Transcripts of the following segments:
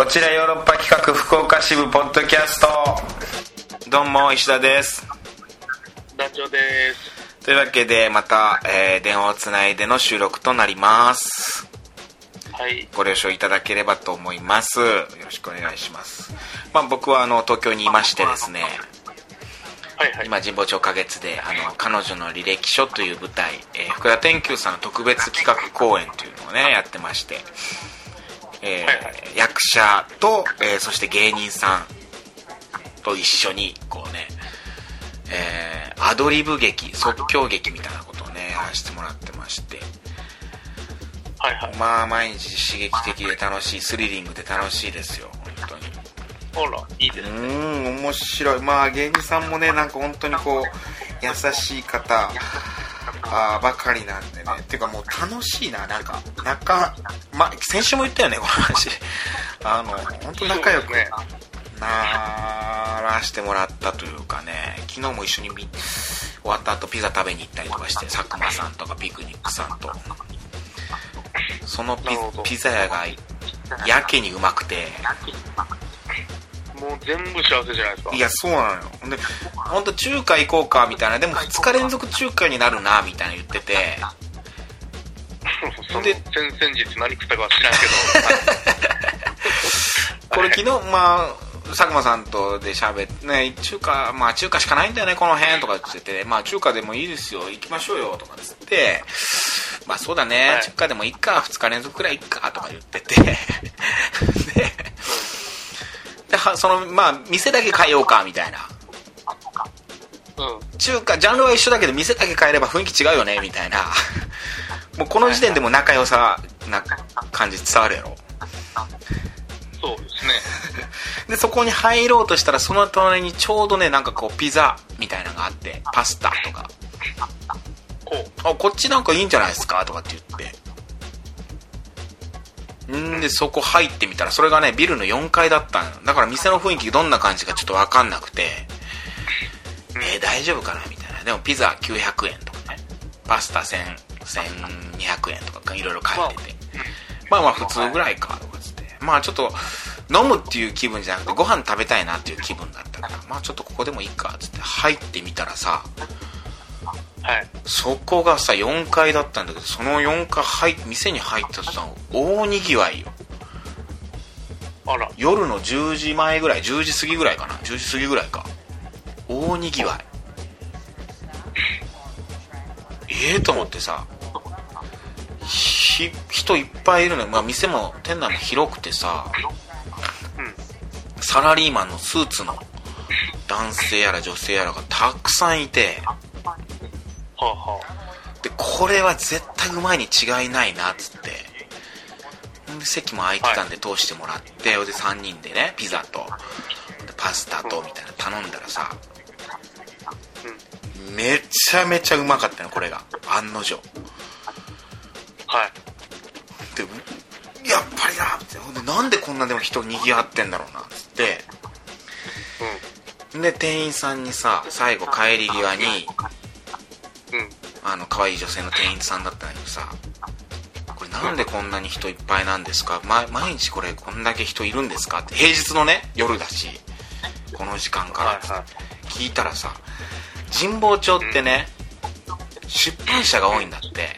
こちらヨーロッパ企画福岡支部ポッドキャスト。どうも石田です。団長です。というわけでまた、えー電話をつないでの収録となります。はい。ご了承いただければと思います。よろしくお願いします。まあ僕はあの東京にいましてですね。はいはい。今神保町花月であの彼女の履歴書という舞台、えー福田天球さんの特別企画公演というのをねやってまして、えーはいはい役者と、えーそして芸人さんと一緒にこうね、えーアドリブ劇即興劇みたいなことをねやらせてもらってまして。はいはい。まあ毎日刺激的で楽しいスリリングで楽しいですよ本当に。ほらいいですうねーん面白い。まあ芸人さんもねなんか本当にこう優しい方あーばかりなんでね。っていうかもう楽しいななんか。仲まあ先週も言ったよねこの話。あの本当仲良くね。ならしてもらったというかね。昨日も一緒にみ終わった後ピザ食べに行ったりとかして 佐久間さんとかピクニックさんと。そのピザ屋がやけにうまくてもう全部幸せじゃないですか。いやそうなのよ。ほんで本当中華行こうかみたいな。でも2日連続中華になるなみたいな言ってて。そので先々日何食ったかは知らんけど。これ昨日まあ佐久間さんとで喋ってね中華まあ中華しかないんだよねこの辺とか言ってて。まあ中華でもいいですよ。行きましょうよとかつって。まあそうだね、はい。中華でもいいか。2日連続くらいいっか。とか言ってて。でではそのまあ店だけ変えようかみたいな。うん。中華ジャンルは一緒だけど店だけ変えれば雰囲気違うよねみたいな。もうこの時点でも仲良さな感じ伝わるやろ。そうですね。でそこに入ろうとしたらその隣にちょうどねなんかこうピザみたいなのがあってパスタとか。こ「あこっちなんかいいんじゃないですか?」とかって言ってんでそこ入ってみたらそれがねビルの4階だったのだから店の雰囲気どんな感じかちょっと分かんなくて。えー大丈夫かなみたいな。でもピザ900円とかね。パスタ1000 1200円とかいろいろ書いてて。まあまあ普通ぐらいかとかつって。まあちょっと飲むっていう気分じゃなくてご飯食べたいなっていう気分だったから。まあちょっとここでもいいかっつって入ってみたらさうはい。そこがさ4階だったんだけどその4階入店に入った途端大にぎわいよ。あら。夜の10時前ぐらい10時過ぎぐらいかな。10時過ぎぐらいか。大にぎわい。ええと思ってさひ人いっぱいいるのよ、まあ、店も店内も広くてさうん。サラリーマンのスーツの男性やら女性やらがたくさんいてはあはでこれは絶対うまいに違いないなっつって。で席も空いてたんで通してもらってで3人でねピザとでパスタとみたいなの頼んだらさめちゃめちゃうまかったのこれが。案の定。あはい。でやっぱりなって。ほんでなんでこんなでも人にぎわってんだろうなっつって。で店員さんにさ最後帰り際にうんうんあの可愛い女性の店員さんだったんだけどさこれなんでこんなに人いっぱいなんですか、ま、毎日これこんだけ人いるんですか？って平日のね夜だしこの時間から。聞いたらさ神保町ってね出版社が多いんだって。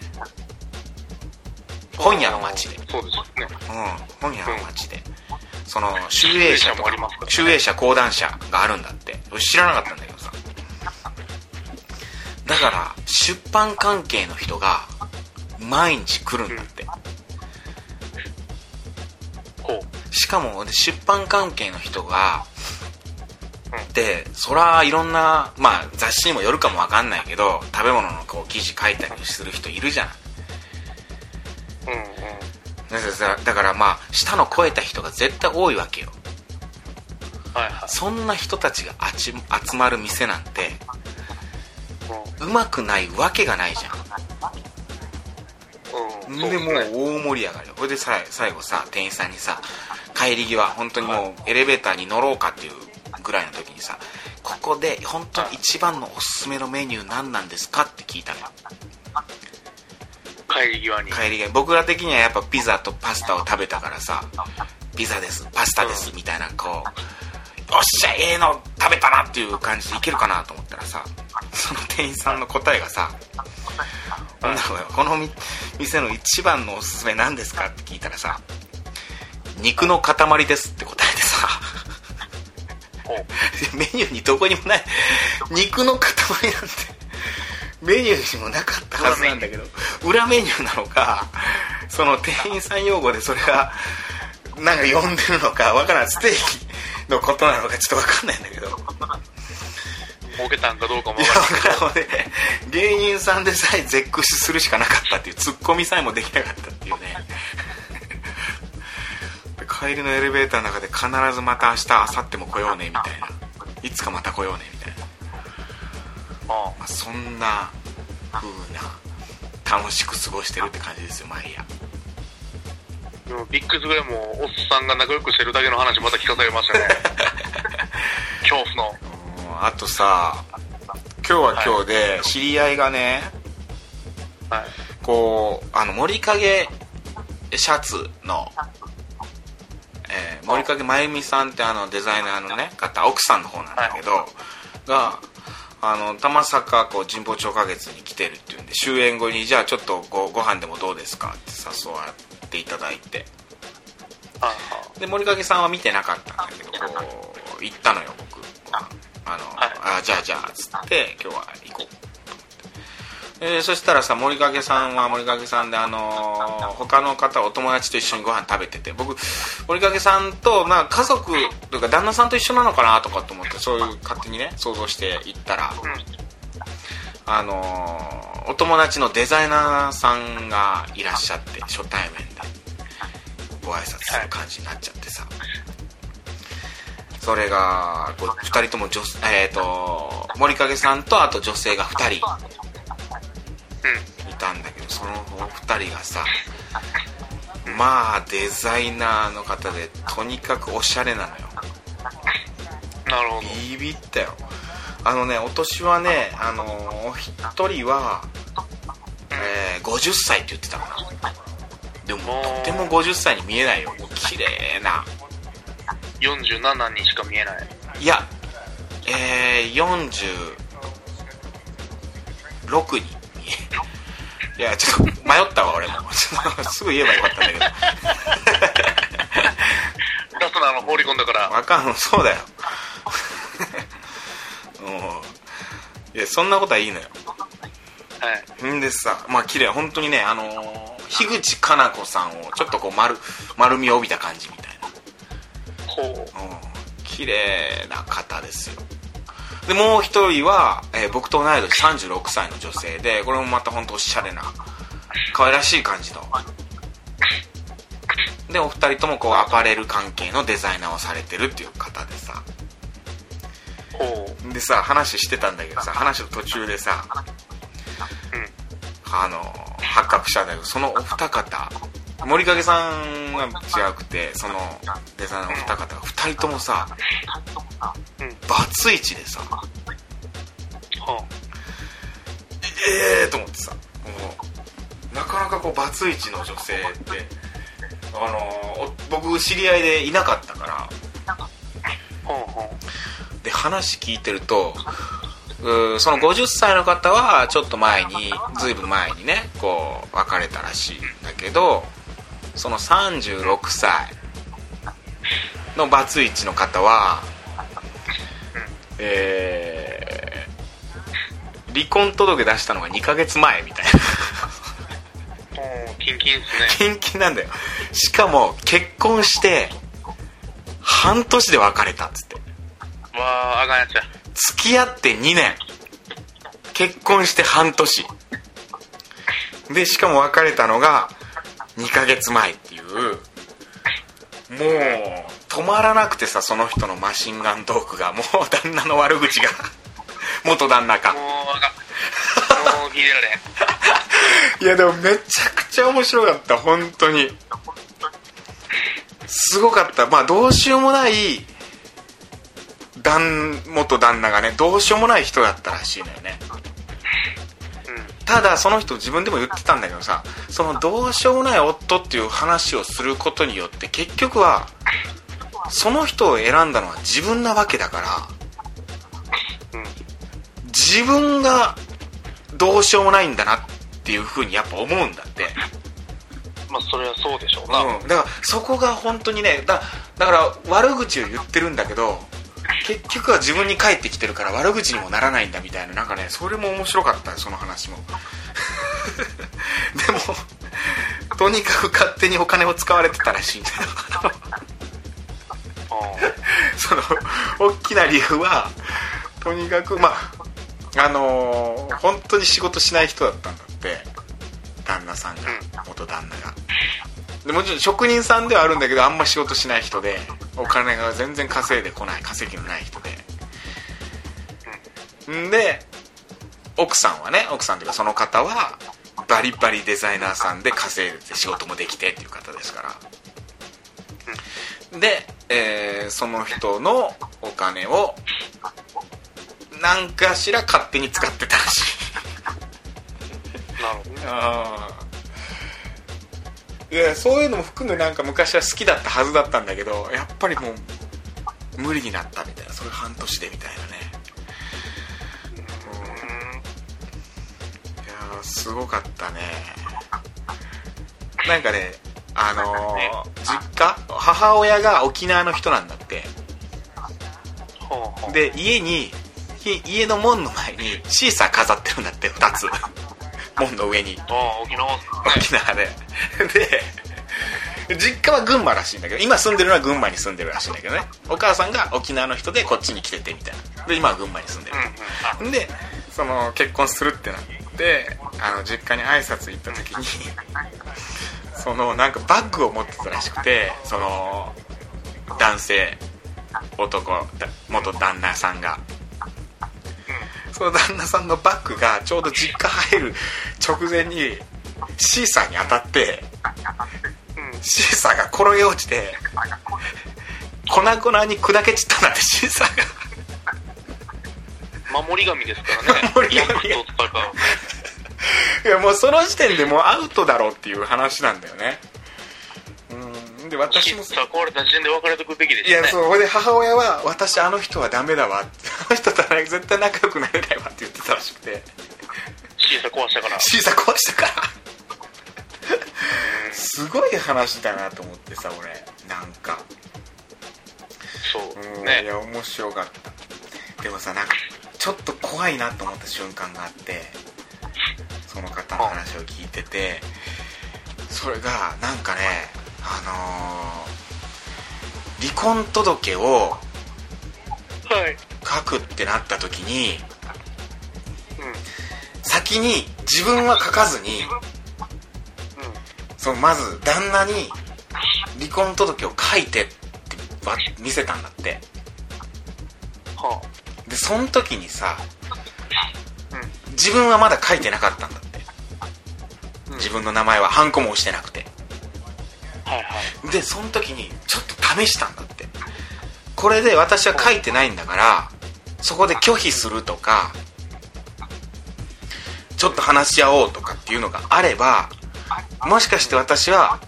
本屋の街で。そうですね。うん本屋の街で。その集英社とか集英社講談社があるんだって。俺知らなかったんだけどさ。だから出版関係の人が毎日来るんだって。こしかもで出版関係の人がうん。でそらいろんなまあ雑誌にもよるかもわかんないけど食べ物のこう記事書いたりする人いるじゃん。ううんうん。だからだからまあ下の超えた人が絶対多いわけよ。はいはい。そんな人たちがあち集まる店なんてううまくないわけがないじゃん。ん。うんでもう大盛り上がりこれでさ最後さ店員さんにさ帰り際本当にもうエレベーターに乗ろうかっていうぐらいの時にさここで本当に一番のおすすめのメニュー何なんですかって聞いたのよ。帰り際に。帰り際。僕ら的にはやっぱピザとパスタを食べたからさピザですパスタですみたいなこうよっしゃええの食べたなっていう感じでいけるかなと思ったらさその店員さんの答えがさ「女の子よこのみ店の一番のおすすめ何ですか?」って聞いたらさ「肉の塊です」って答えてさ。メニューにどこにもない肉の塊なんてメニューにもなかったはずなんだけど裏メニューなのかその店員さん用語でそれがなんか呼んでるのかわからんステーキのことなのかちょっとわかんないんだけど。儲けたんかどうかもいやわからんけど。わからんね芸人さんでさえ絶句するしかなかったっていうツッコミさえもできなかったっていうね。帰りのエレベーターの中で必ずまた明日明後日も来ようねみたいな。いつかまた来ようねみたいな、あまあ、そんな風な楽しく過ごしてるって感じですよ毎夜もビックスぐらいもおっさんが仲良くしてるだけの話また聞かされましたね。恐怖の。うんあとさ今日は今日で知り合いがねはい。こうあの森影シャツの、えー森影真由美さんってあのデザイナーのね方奥さんの方なんだけど、があの玉坂こう神保町花月に来てるっていうんで終演後にじゃあちょっとごご飯でもどうですかって誘われていただいて。はあ、で森影さんは見てなかったんだけどこう行ったのよ僕。あ。の、はあじゃあじゃあつって今日は行こうと思って、えーそしたらさ森影さんは森影さんであのー他の方お友達と一緒にご飯食べてて僕森影さんと、まあ、家族というか旦那さんと一緒なのかなとかと思ってそういう勝手にね想像して行ったら、うん。あのーお友達のデザイナーさんがいらっしゃって初対面でご挨拶する感じになっちゃってさ、それがこう2人とも女えっ、と森影さんとあと女性が2人いたんだけどその2人がさまあデザイナーの方でとにかくおしゃれなのようん。なるほど。ビビったよあのねお年はねあのお一人は、えー50歳って言ってたかな。でもとっても50歳に見えないよ。綺麗な。47にしか見えない。いやえー、46に。いやちょっと迷ったわ俺も。すぐ言えばよかったんだけど。ラスナーの放り込んだから。わかんのそうだよ。うんいやそんなことはいいのよはい。んでさまあ綺麗本当にねあのー樋口かな子さんをちょっとこう丸丸みを帯びた感じみたいほう。なうん綺麗な方ですよでもう一人は、えー僕と同い年36歳の女性でこれもまた本当おしゃれな可愛らしい感じのでお二人ともこうアパレル関係のデザイナーをされてるっていう方でさほう。でさ話してたんだけどさ話の途中でさうん。あの発覚したんだけどそのお二方森影さんが違くてそのデザイナーのお二方が二人ともさうん。バツイチでさはええー、と思ってさもうなかなかこうバツイチの女性ってあのお僕知り合いでいなかったからで話聞いてるとその50歳の方はちょっと前にずいぶん前にねこう別れたらしいんだけどその36歳のバツイチの方はえー離婚届出したのが2ヶ月前みたいな。キンキンっすね。キンキンなんだよしかも結婚して半年で別れたっつってわあ、あかんやつや。付き合って2年。結婚して半年。でしかも別れたのが2ヶ月前っていう。もう止まらなくてさその人のマシンガントークが。もう旦那の悪口が。元旦那か。もうあかん。もう聞いてられ。いやでもめちゃくちゃ面白かった。本当に。すごかった。まあどうしようもない旦元旦那がねどうしようもない人だったらしいのよねただその人自分でも言ってたんだけどさそのどうしようもない夫っていう話をすることによって結局はその人を選んだのは自分なわけだからうん。自分がどうしようもないんだなっていうふうにやっぱ思うんだってまあ、それはそうでしょうな。うん、だからそこが本当にねだだから悪口を言ってるんだけど結局は自分に返ってきてるから悪口にもならないんだみたいな。なんかねそれも面白かったよその話も。でもとにかく勝手にお金を使われてたらしいんだよ。う その大きな理由はとにかくまああのー本当に仕事しない人だったんだって。旦那さんが、元旦那が。でもちろん職人さんではあるんだけどあんま仕事しない人でお金が全然稼いでこない稼ぎのない人で。んで奥さんはね奥さんというかその方はバリバリデザイナーさんで稼いでて仕事もできてっていう方ですから。で、えーその人のお金を何かしら勝手に使ってたらしい。なるほどね。あいやそういうのも含めなんか昔は好きだったはずだったんだけどやっぱりもう無理になったみたいな。それ半年でみたいなね。いやーすごかったね。なんかねあのー実家？母親が沖縄の人なんだって。で家にひ家の門の前にシーサー飾ってるんだって2つ門の上に。沖縄。沖縄で。で実家は群馬らしいんだけど今住んでるのは群馬に住んでるらしいんだけどね。お母さんが沖縄の人でこっちに来ててみたいな。で今は群馬に住んでる。うんでその結婚するってなってあの実家に挨拶行った時にそのなんかバッグを持ってたらしくてその男性男だ元旦那さんがその旦那さんのバッグがちょうど実家入る直前にシーサーに当たってうん。シーサーが転げ落ちて粉々に砕け散ったんだってシーサーが守り神ですからね。守り神。いやもうその時点でもうアウトだろうっていう話なんだよねうんで私も壊れた時点で別れてくべきですいね。やそう。ほいで母親は私あの人はダメだわ。あの人とは絶対仲良くなれないわって言ってたらしくて。シーサー壊したから。シーサー壊したから。すごい話だなと思ってさ俺。なんか。そううん、いね。や面白かった。でもさなんかちょっと怖いなと思った瞬間があってその方の話を聞いててそれがなんかね婚届をはい。書くってなった時に。先に自分は書かずにそのまず旦那に離婚届を書いてってわ見せたんだってはでその時にさ。自分はまだ書いてなかったんだってうん自分の名前はハンコも押してなくて。でその時にちょっと試したんだってこれで私は書いてないんだからそこで拒否するとかちょっと話し合おうとかっていうのがあればもしかして私は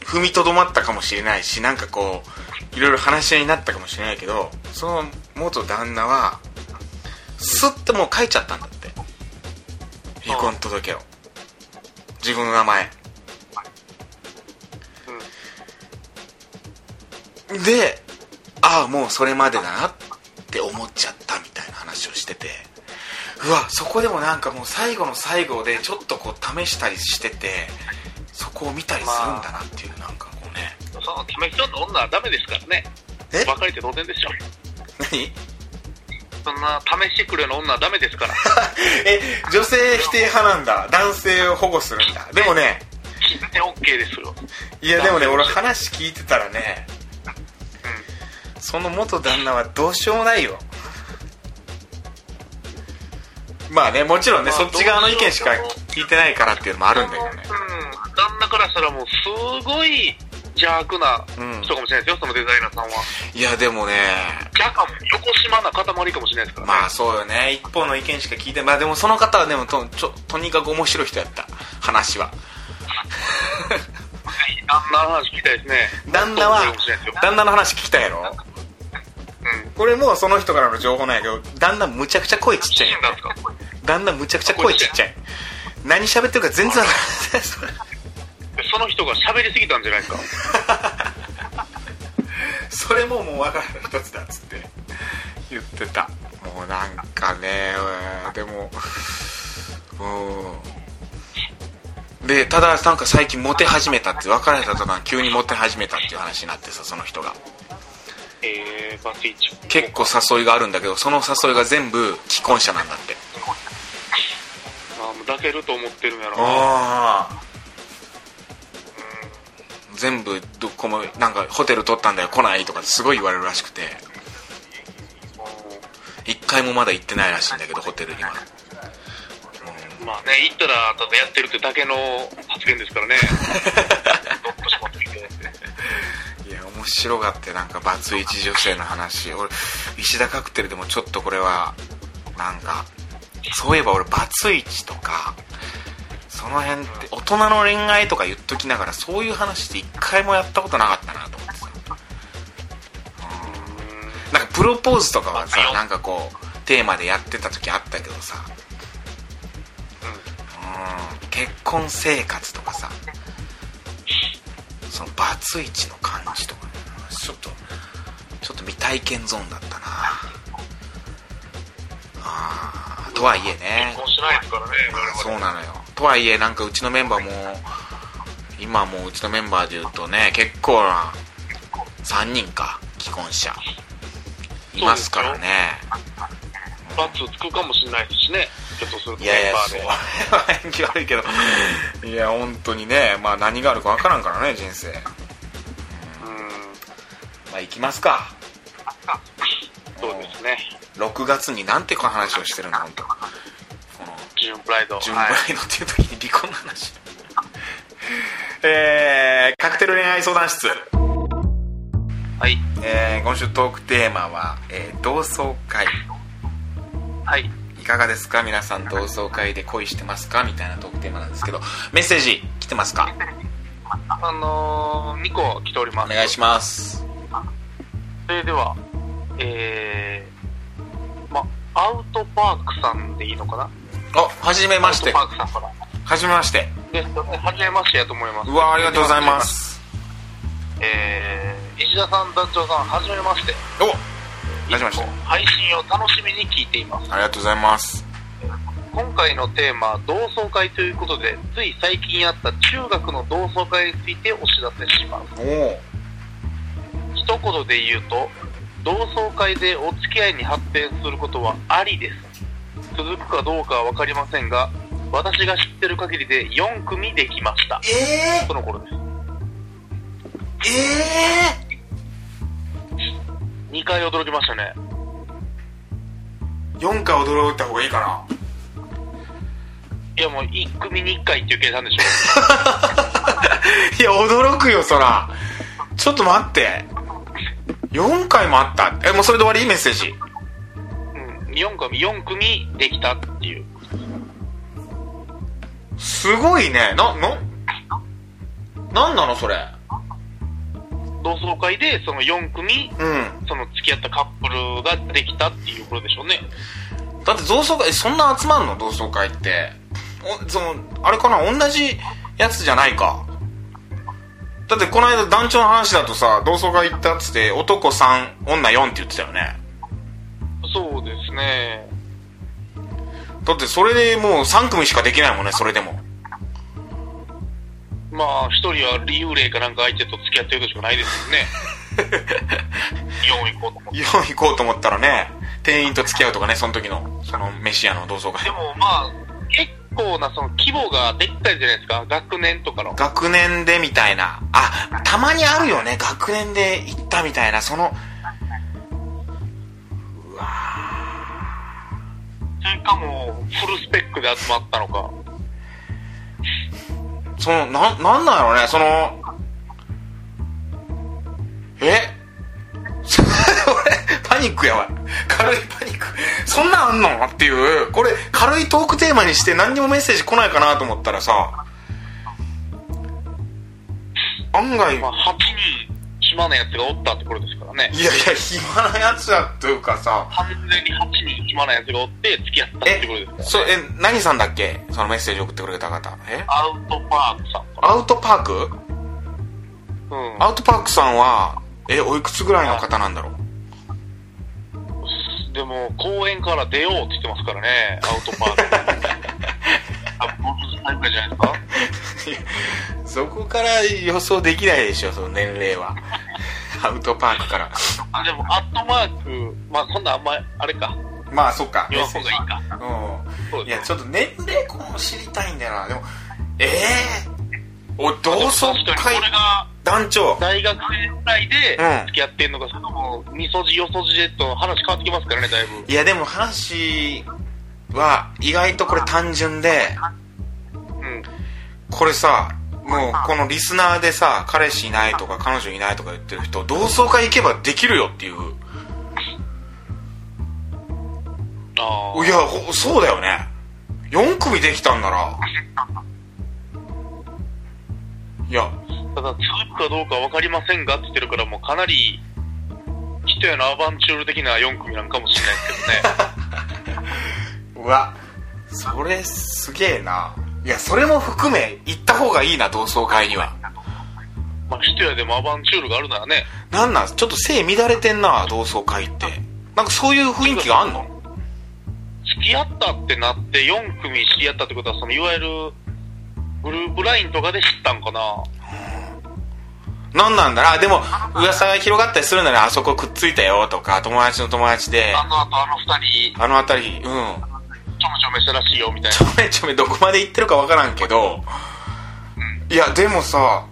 踏みとどまったかもしれないしなんかこういろいろ話し合いになったかもしれないけどその元旦那はスッともう書いちゃったんだって。離婚届を。自分の名前。でああもうそれまでだなって思っちゃったみたいな話をしててうわそこでもなんかもう最後の最後でちょっとこう試したりしててそこを見たりするんだなっていうなんかこうねその試しちょっと女はダメですからね。え？別れて当然でしょ。何？そんな試してくるような女はダメですから。え女性否定派なんだ男性を保護するんだでもね全然 OK ですよ。いやでもね俺話聞いてたらねその元旦那はどうしようもないよ。まあねもちろんね、まあそっち側の意見しか聞いてないからっていうのもあるんだけどね。うん。旦那からしたらもうすごい邪悪なうん。人かもしれないですよ、そのデザイナーさんは。いやでもね。若干横島な塊かもしれないですからね。まあそうよね。一方の意見しか聞いてまあでもその方はでもとちょとにかく面白い人やった。話は。旦那の話聞きたいですね。旦那は旦那の話聞きたいやろ？うん。これもその人からの情報なんやけど旦那むちゃくちゃ声ちっちゃい。んだんですか旦那むちゃくちゃ声ちっちゃい。何喋ってるか全然わからない。そ れその人が喋りすぎたんじゃないですか。それももう分からない一つだっつって。言ってた。もうなんかねうんでもうん。でただなんか最近モテ始めたって別れた途端急にモテ始めたっていう話になってさその人が。えー、バツイチ結構誘いがあるんだけどその誘いが全部既婚者なんだって。あもう抱けると思ってるんやろな。ああ全部どこもなんかホテル取ったんだよ来ないとかすごい言われるらしくて。一回もまだ行ってないらしいんだけどホテルにはまあね行ったらただやってるってだけの発言ですからね 面白がってなんかバツイチ女性の話。俺石田カクテルでもちょっとこれはなんかそういえば俺バツイチとかその辺って大人の恋愛とか言っときながらそういう話って一回もやったことなかったなと思ってさ。なんかプロポーズとかはさなんかこうテーマでやってた時あったけどさ。うん。結婚生活とかさ。そのバツイチの感じとかねちょっとちょっと未体験ゾーンだったな。あーとはいえね。結婚しないですからねそうなのよ。とはいえなんかうちのメンバーも今もううちのメンバーでいうとね結構な3人か既婚者。いますからね。バツつくかもしれないですしね。ちょっとするといやいやメンバーで。それは縁起悪いけど。いや本当にねまあ何があるか分からんからね人生。うんまあ行きますか。そうですね。6月になんてこの話をしてるの本当。このジューンプライド。ジュンブライドっていう時に離婚の話。えー、カクテル恋愛相談室。はい。えー今週トークテーマは、えー同窓会。はい。いかがですか？皆さん同窓会で恋してますか？みたいなトークテーマなんですけどメッセージ来てますか？あのー、2個来ております。お願いしますそれではえー、まアウトパークさんでいいのかな？あはじめまして。アウトパークさんから。はじめまして。ですよねはじめましてやと思います。うわありがとうございます。えー、石田さん団長さんはじめまして。おはじめまして。配信を楽しみに聞いています。ありがとうございます。今回のテーマ同窓会ということでつい最近あった中学の同窓会についてお知らせします。おお一言で言うと同窓会でお付き合いに発展することはありです。続くかどうかは分かりませんが私が知ってる限りで4組できました。えその頃です。ー、え2回驚きましたね。ー、4回驚いた方がいいかな。いやもう1組に1回っていう計算でしょ。いや驚くよそら。ちょっと待って4回もあった。えもうそれで終わり？メッセージ。うん。4組4組できたっていう。すごいね。なななんなのそれ？同窓会でその4組うん。その付き合ったカップルができたっていうことでしょうね。だって同窓会えそんな集まんの？同窓会って。おそのあれかな？同じやつじゃないかだってこの間団長の話だとさ同窓会行ったっつって男3女4って言ってたよね。そうですね。だってそれでもう3組しかできないもんねそれでも。まあ一人は幽霊かなんか相手と付き合ってるとしかないですよね。4行こうと思って。4行こうと思ったらね店員と付き合うとかねその時のその飯屋の同窓会。でもまあ結構なその規模がでっかいじゃないですか。学年とかの。学年でみたいな。あたまにあるよね。学年で行ったみたいな。そのうわそれかもフルスペックで集まったのか。そのななんなんやろうね。そのえ？ニックやわ。軽いパニック。そんなんあんのっていう。これ軽いトークテーマにして何にもメッセージ来ないかなと思ったらさ案外まあ、8人暇なやつがおったってことですからね。いやいや暇なやつやというかさ完全に8人暇なやつがおって付き合ったってことですから、そえ何さんだっけ？そのメッセージ送ってくれた方。え？アウトパークさんかアウトパーク？な。うん。アウトパークさんはえおいくつぐらいの方なんだろう？でも、公園から出ようって言ってますからね、アウトパーク。あ、僕歳ぐらいじゃないですか？そこから予想できないでしょその年齢は。アウトパークから。あ、でも、アットマーク、まあ、こんなんあんま、あれか。まあそっか。言わん方がいいか。うん。いやちょっと年齢こう知りたいんだよな。でもええお同窓会これが団長。大学生ぐらいでうん。付き合ってんのか、それとも、みそじよそじでと話変わってきますからね、だいぶ。いやでも話は意外とこれ単純でうん。これさもうこのリスナーでさ彼氏いないとか彼女いないとか言ってる人同窓会行けばできるよっていう。ああ。いやほそうだよね。4組できたんなら。いやただ、続くかどうか分かりませんがって言ってるから、もうかなり、人やのアバンチュール的な4組なんかもしれないですけどね。うわそれすげえな。いやそれも含め行った方がいいな同窓会には。まあ、人やでもアバンチュールがあるならね、なんなん？ちょっと性乱れてんな同窓会って。なんかそういう雰囲気があんの？付き合ったってなって4組知り合ったってことは、そのいわゆるグループラインとかで知ったんかな。なんなんだな。でも噂が広がったりするならあそこくっついたよ。とか友達の友達で。あの後あの2人、あの辺りうん。ちょめちょめしたらしいよみたいちょめちょめどこまで行ってるかわからんけど。いやでもさ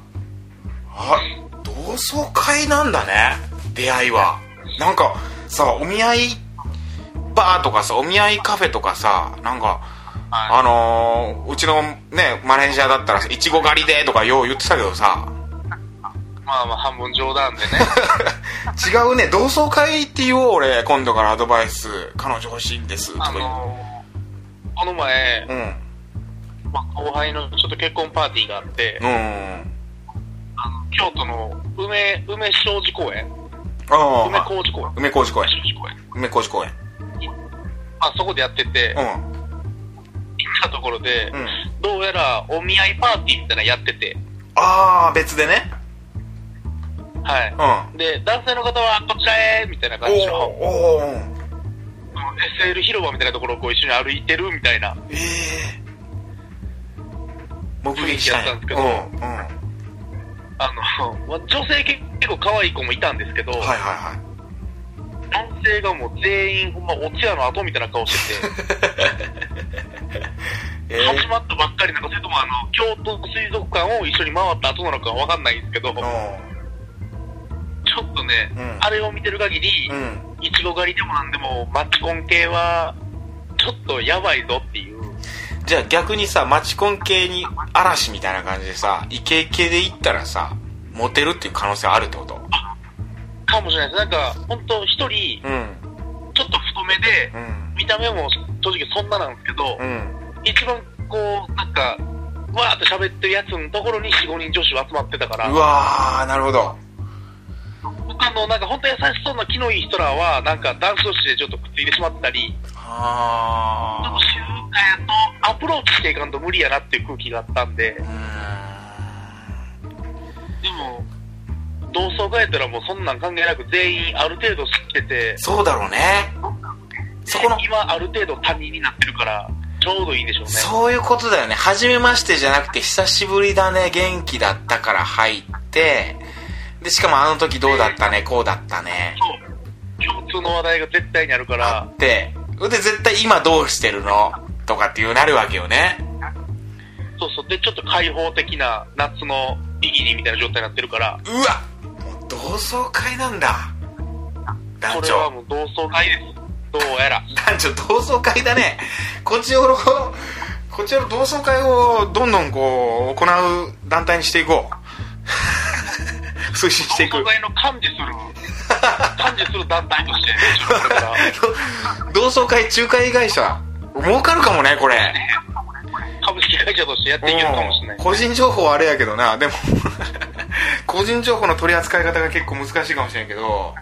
あ同窓会なんだね。出会いは。なんかさお見合いバーとかさお見合いカフェとかさなんか。あのーうちのねマネージャーだったらいちご狩りでとかよう言ってたけどさまあまあ半分冗談でね。違うね。同窓会って言おう俺今度からアドバイス彼女欲しいんです。とかあ言う。のー、この前、うん。まあ、後輩のちょっと結婚パーティーがあって、うんあの京都の梅、梅小路公園？ああ。梅小路公園？梅小路公園。梅小路公園。まあそこでやってて、行っうんたところで、うん。どうやらお見合いパーティーみたいなのやってて、ああ別でねはい。うん。で、男性の方はこちらへみたいな感じの、おおお SL 広場みたいなところをこう一緒に歩いてるみたいな、ええ目撃したんや。雰囲気やったんですけど。うんうん。あの、まあ女性結構可愛い子もいたんですけど、はいはいはい。男性がもう全員ほんまお通夜の後みたいな顔してて、えー。始まったばっかりなのか、それともあの、京都水族館を一緒に回った後なのかわかんないんですけど、ちょっとね、うん。あれを見てる限り、いちご狩りでもなんでも、マチコン系は、ちょっとやばいぞっていう。じゃあ逆にさマチコン系に嵐みたいな感じでさイケイケで行ったらさモテるっていう可能性あるってこと？かもしれないです。なんか、ほんと一人、うん。ちょっと太めで、うん。見た目も正直そんななんですけど、うん。一番こう、なんか、わーって喋ってるやつのところに4、5人女子が集まってたから。う、わーなるほど他のなんか本当優しそうな気のいい人らは、なんか男子同士でちょっとくっついてしまったり、ちょっあと静かやとアプローチしていかんと無理やなっていう空気があったんで。でも、同窓会やったらもうそんなん関係なく全員ある程度知っててん、そうだろうね。そこの今ある程度他人になってるから、ちょうどいいんでしょうね。そういうことだよね。初めましてじゃなくて久しぶりだね。元気だったから入ってでしかもあの時どうだったね？こうだったね。そう。共通の話題が絶対にあるから。あ、って。で絶対今どうしてるの？とかっていうなるわけよね。そうそう。で、ちょっと開放的な夏のビギニみたいな状態になってるから、うわ！もう同窓会なんだ。団これは長もう同窓会です。どうやら。団長同窓会だね。こっちよろこっちよろ同窓会をどんどんこう行う団体にしていこう推進していく同窓会の幹事する、幹事するる団体として、同窓会仲介会社。儲かるかもねこれ。株式会社としてやっていけるかもしれない。個人情報はあれやけどな。でも 個人情報の取り扱い方が結構難しいかもしれんけど。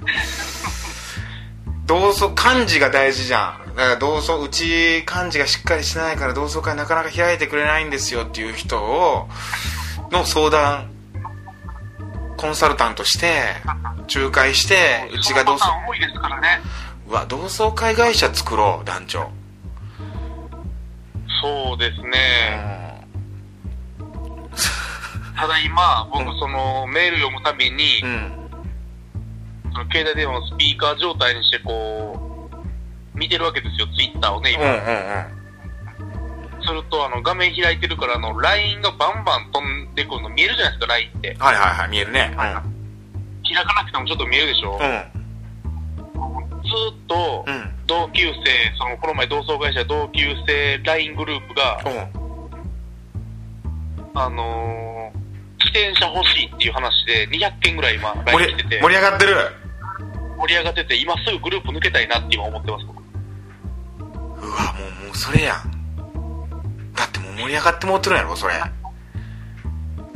同窓漢字が大事じゃん。だから同窓うち漢字がしっかりしてないから同窓会なかなか開いてくれないんですよっていう人をの相談コンサルタントして仲介してうちが同窓多いですからね。うわ同窓会会社作ろう団長そうですうね。んただ今、僕そのメール読むたびにう、んその携帯電話のスピーカー状態にしてこう、見てるわけですよ、ツイッターをね、うんうん今。すると、あの、画面開いてるから、あの、LINE がバンバン飛んでくるの見えるじゃないですか、LINE って。はいはいはい見えるね。開かなくてもちょっと見えるでしょ。うん。うんずーっとう、ん。同級生、その、この前同窓会社同級生 LINE グループが、うん。あのー、自転車欲しいっていう話で200件ぐらい今、盛 LINE り来てて。盛、り上がってる。盛り上がってて、今すぐグループ抜けたいなって今思ってます、僕。うわもうもうそれやん盛り上がってもってるんやろそれ。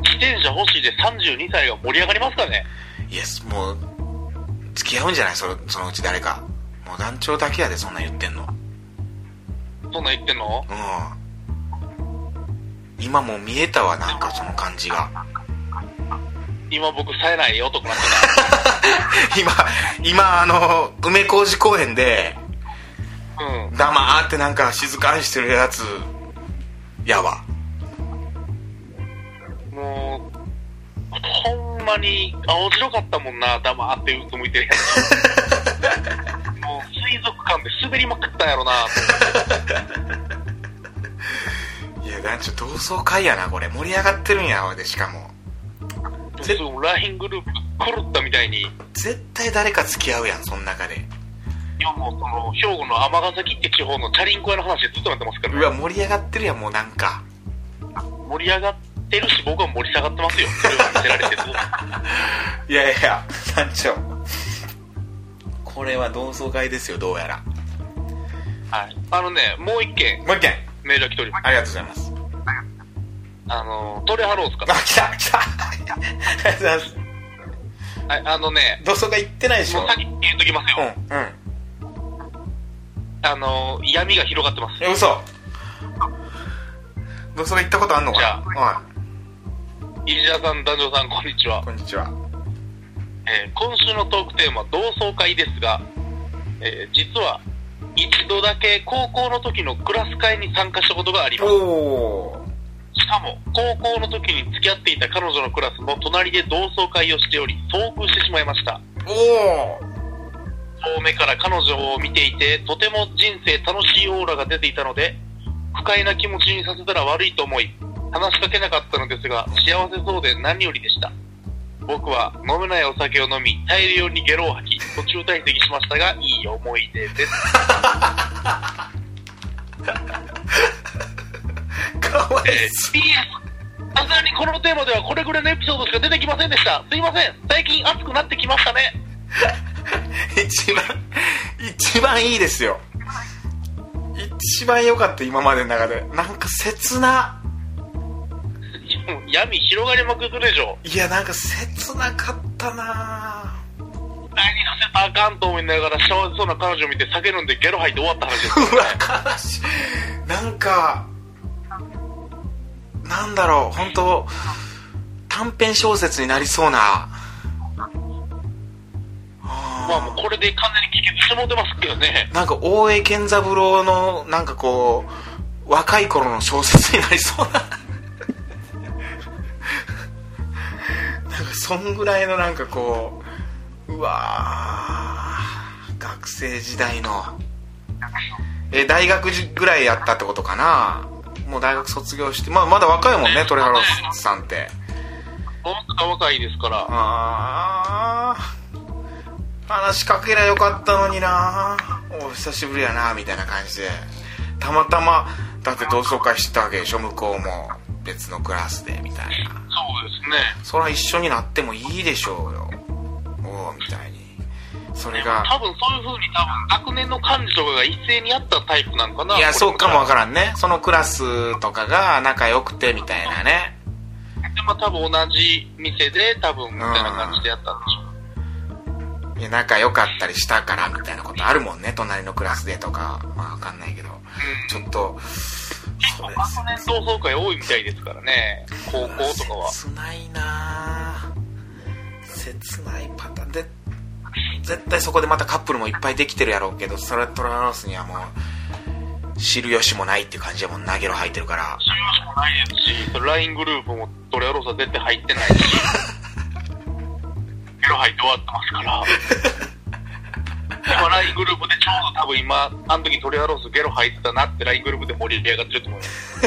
自転車欲しいで32歳が盛り上がりますかね。いやもう付き合うんじゃない？そのそのうち誰か。もう団長だけやでそんなん言ってんの。そんなん言ってんの？うん。今もう見えたわなんかその感じが。今僕冴えない男なんだ 今今あの梅小路公園でな。うん。黙ってなんか静かにしてるやつやわ。もう、ほんまに青白かったもんな、黙ってうつむいてるやつ。もう水族館で滑りまくったんやろな、いや団長同窓会やなこれ。盛り上がってるんやわでしかも。LINE グループ狂ったみたいに、い絶対誰か付き合うやんその中でやもうその、兵庫の尼崎って地方のチャリンコ屋の話でずっとなってますからね。うわ盛り上がってるやんもうなんか盛り上がってるし、僕は盛り下がってますよ。それを見せられてる。いやいや団長これは同窓会ですよどうやらはい。あのね、もう一件もう一件メールが来ております。ありがとうございますあの、トレハロースかあ来た来たありがとうございますはい、あのね、同窓会行ってないでしょもう先に言うときますよ。うんうんあの、闇が広がってます。え嘘同窓会行ったことあんのか？じゃなはイリジャーさん、男女さん、こんにちは。いこんにちはえー今週のトークテーマ、同窓会ですが、えー実は、一度だけ高校の時のクラス会に参加したことがあります。おおしかも、高校の時に付き合っていた彼女のクラスも隣で同窓会をしており、遭遇してしまいました。おお遠目から彼女を見ていて、とても人生楽しいオーラが出ていたので、不快な気持ちにさせたら悪いと思い、話しかけなかったのですが、幸せそうで何よりでした。僕は飲めないお酒を飲み、大量にゲロを吐き、途中退席しましたが、いい思い出です。かわいえーそ PS、さすがにこのテーマではこれぐらいのエピソードしか出てきませんでした。すいません。最近暑くなってきましたね。う 一番一番いいですよ。一番良かった今までの中で。なんか切な。闇広がりまくるでしょ。いやなんか切なかったな。何させたらあかんと思いながら幸せそうな彼女を見て酒飲んでゲロ吐いて終わった話で。うわ悲しい。なんかなんだろう。本当短編小説になりそうなまあもうこれで完全に帰結してもうてますけどね。なんか大江健三郎のなんかこう若い頃の小説になりそうな。なんかそんぐらいのなんかこううわー学生時代の。え大学ぐらいやったってことかな。もう大学卒業してまあまだ若いもんねトレハロスさんって。本当若いですから。あー話しかけりゃよかったのにな。お久しぶりやなみたいな感じで。たまたまだって同窓会してたわけでしょ向こうも別のクラスでみたいな。そうですね。そら一緒になってもいいでしょうよ。おおみたいに。それが多分そういう風に多分学年の幹事とかが一斉にやったタイプなんかないやそうかもわらからんね。そのクラスとかが仲良くてみたいなね。ん。でも多分同じ店で多分みたいな感じでやったんでしょう。仲良かったりしたからみたいなことあるもんね。隣のクラスでとか。まあわかんないけど。ちょっと結構学年同窓会多いみたいですからね。高校とかは。切ないなぁ。切ないパターン。で絶対そこでまたカップルもいっぱいできてるやろうけどそれトラロースにはもう知る由もないっていう感じでもん。投げろ入ってるから。知りましもないですし、LINE グループもトレアロースは絶対入ってないし、ゲロ入って終わってますから。でも LINE グループでちょうど多分今、あの時トレアロースゲロ入ってたなって LINE グループで盛り上がってると思います。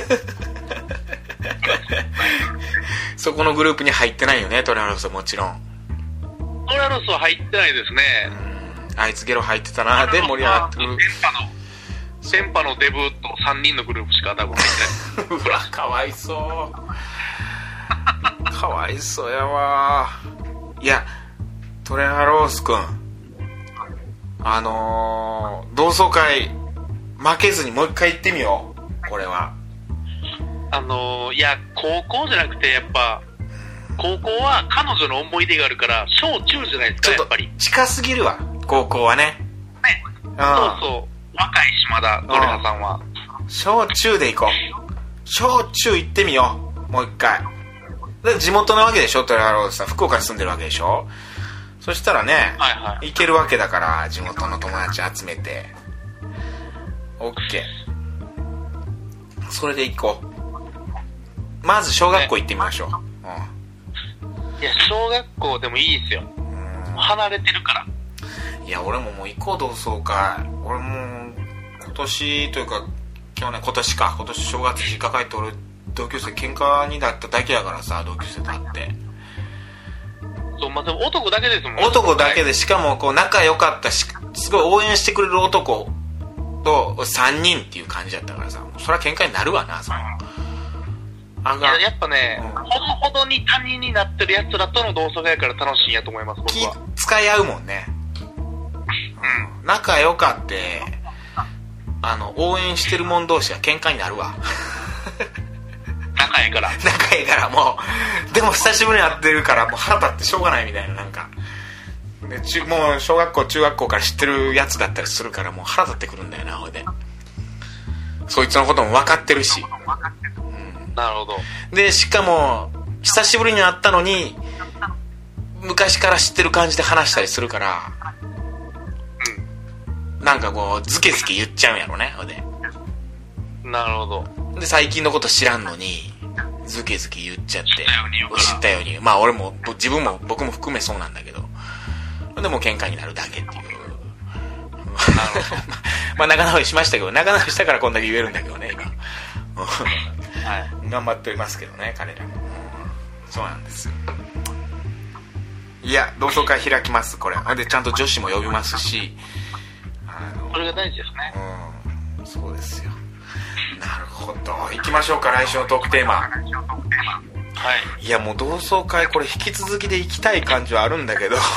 そこのグループに入ってないよねトラロースはもちろんトレアロースは入ってないですね。あいつゲロ入ってたなで盛り上がってる電波の、電波のデブと3人のグループしか多分入ってない。うわかわいそうかわいそうやわいやトレハロースくんあのー、同窓会負けずにもう一回行ってみよう。これは。あのー、いや、高校じゃなくて、やっぱ、高校は彼女の思い出があるから、小中じゃないですか、やっぱり。ね。近すぎるわ高校はね。そうそう。若いし、まだ、ドレハさんは。小中で行こう。小中行ってみよう。もう一回。で地元なわけでしょトレハロースさん。福岡に住んでるわけでしょそしたらね、はいはい。行けるわけだから地元の友達集めて。OK それで行こう。まず小学校行ってみましょう、いや、小学校でもいいですよ。離れてるから。うん、いや俺ももう行こう同窓会。俺も今年というか去年今年か。今年正月実家帰って俺同級生喧嘩になっただけやからさ同級生と会ってそう、まあ、でも男だけですもん男だけでしかもこう仲良かったしすごい応援してくれる男と3人っていう感じだったからさそれは喧嘩になるわなそのあややっぱね、うん。ほどほどに他人になってる奴らとの同窓会やから楽しいんやと思います、僕気は。使い合うもんね、うん、仲良かってあの応援してる者同士は喧嘩になるわ仲いいから。仲いいからもうでも久しぶりに会ってるからもう腹立ってしょうがないみたいななんかで中もう小学校中学校から知ってるやつだったりするからもう腹立ってくるんだよなほいでそいつのことも分かってるしなるほど。でしかも久しぶりに会ったのに昔から知ってる感じで話したりするからなんかこうズケズケ言っちゃうんやろねほいでうん。なるほど。で最近のこと知らんのにズケズケ言っちゃって。知ったように言うから。知ったようにまあ俺もぼ自分も僕も含めそうなんだけど。でもう喧嘩になるだけっていう。まあ仲直りしましたけど仲直りしたからこんだけ言えるんだけどね今。はい。頑張っておりますけどね彼らも。そうなんですよ。いや同窓会開きますこれ。でちゃんと女子も呼びますし。あのそれが大事ですね。うん。そうですよなるほど。行きましょうか来週のトークテーマ。はい。いやもう同窓会これ引き続きで行きたい感じはあるんだけど。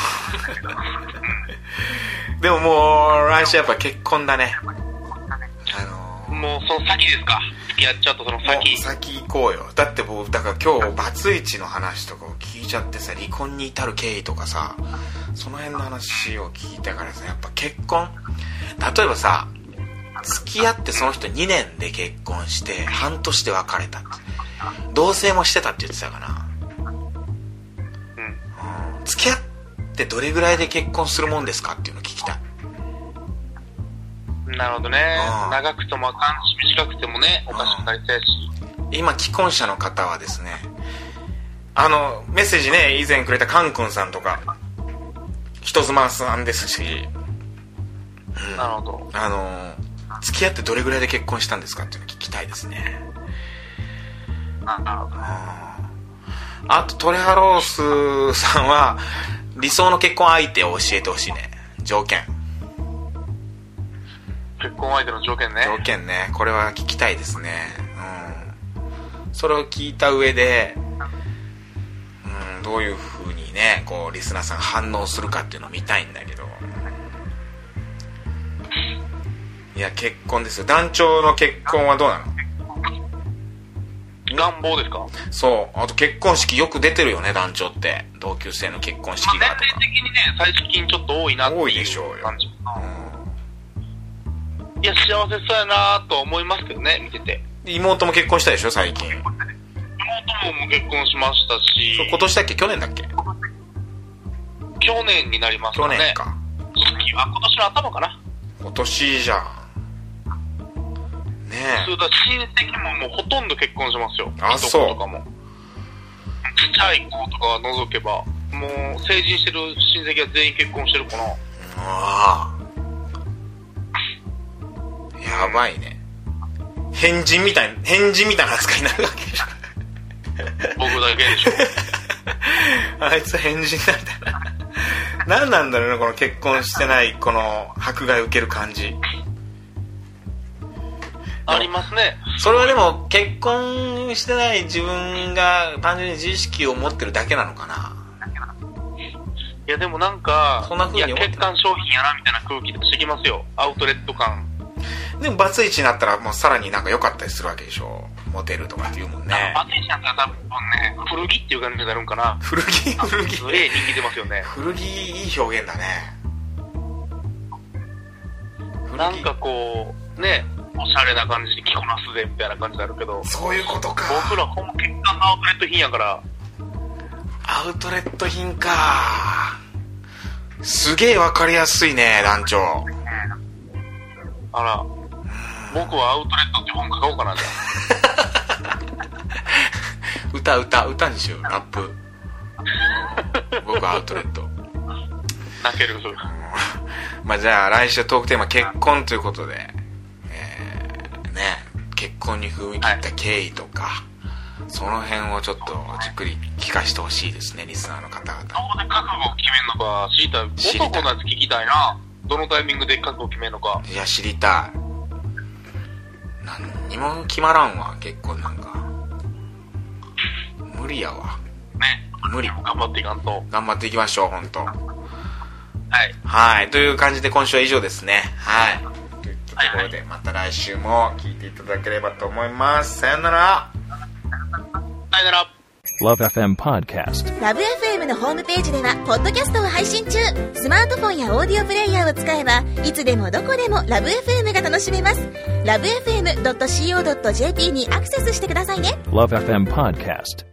でももう来週やっぱ結婚だね。あのもうその先ですか？付き合っちゃうとそのも先う。先行こうよ。だって僕だから今日バツイチの話とかを聞いちゃってさ離婚に至る経緯とかさその辺の話を聞いたからさやっぱ結婚？例えばさ付き合ってその人2年で結婚して半年で別れた同棲もしてたって言ってたかなうん。付き合ってどれぐらいで結婚するもんですかっていうのを聞きたいなるほどねうん。長くてもあかんし、短くてもね、おかしくなりたいし。今既婚者の方はですねあのメッセージね以前くれたカン君さんとか人妻さんですしなるほど。あの付き合ってどれぐらいで結婚したんですかっていうのを聞きたいですね。なるほど。あとトレハロースさんは理想の結婚相手を教えてほしいね。条件。結婚相手の条件ね。条件ね。これは聞きたいですね。うん。それを聞いた上でうんどういう風にねこうリスナーさん反応するかっていうのを見たいんだけどいや結婚ですよ。団長の結婚はどうなの？願望ですか？そう。あと結婚式よく出てるよね団長って。同級生の結婚式まあがとか。年齢的にね、最近ちょっと多いなっていう多いでしょうよ。感じ。いや、幸せそうやなとは思いますけどね、見てて。で妹も結婚したでしょ最近。妹も結婚しましたし、今年だっけ？去年だっけ？去年になります去かね。年か。今年の頭かな。今年じゃん。ねそれだ親戚ももうほとんど結婚しますよ。あいとことかも。ちっちゃい子とかは除けば、もう成人してる親戚は全員結婚してるかな。えああやばいね変人みたい変人みたいな扱いになるわけでしょ僕だけでしょ。あいつ変人なんだな何なんだろうねこの結婚してないこの迫害を受ける感じありますね。それはでも結婚してない自分が単純に自意識を持ってるだけなのかないやでもなんか、そんな風に欠陥商品やなみたいな空気出してきますよ。アウトレット感。でもバツイチになったらもうさらになんか良かったりするわけでしょモテるとかって言うもんねバテンシャンったら多分ね、古着っていう感じになるんかな。古着？古着？すげえ人気出ますよね。古着いい表現だねなんかこう、ね、おしゃれな感じに着こなすぜみたいな感じになるけど、そういうことか。僕らほんま欠陥のアウトレット品やから、アウトレット品か。すげえわかりやすいね団長。あら、僕はアウトレットって本書こうかな、じゃ 歌歌歌にしようラップ。僕アウトレット。あ。泣ける。まあじゃあ来週トークテーマ結婚ということで、結婚に踏み切った経緯とか、その辺をちょっとじっくり聞かせてほしいですねリスナーの方々どこで覚悟を決めるのか知りたい。知りたい男のやつ聞きたいな。どのタイミングで覚悟を決めるのか。いや知りたい何にも決まらんわ結婚なんか無理やわね。無理頑張っていかんと。頑張っていきましょう本当はい。はいという感じで今週は以上ですねはいところでまた来週も聞いていただければと思いますさよならさよなら。Love FM Podcast. ラブ f m のホームページではポッドキャストを配信中スマートフォンやオーディオプレイヤーを使えばいつでもどこでもラブ f m が楽しめますラブ FM.co.jp にアクセスしてくださいね Love FM Podcast.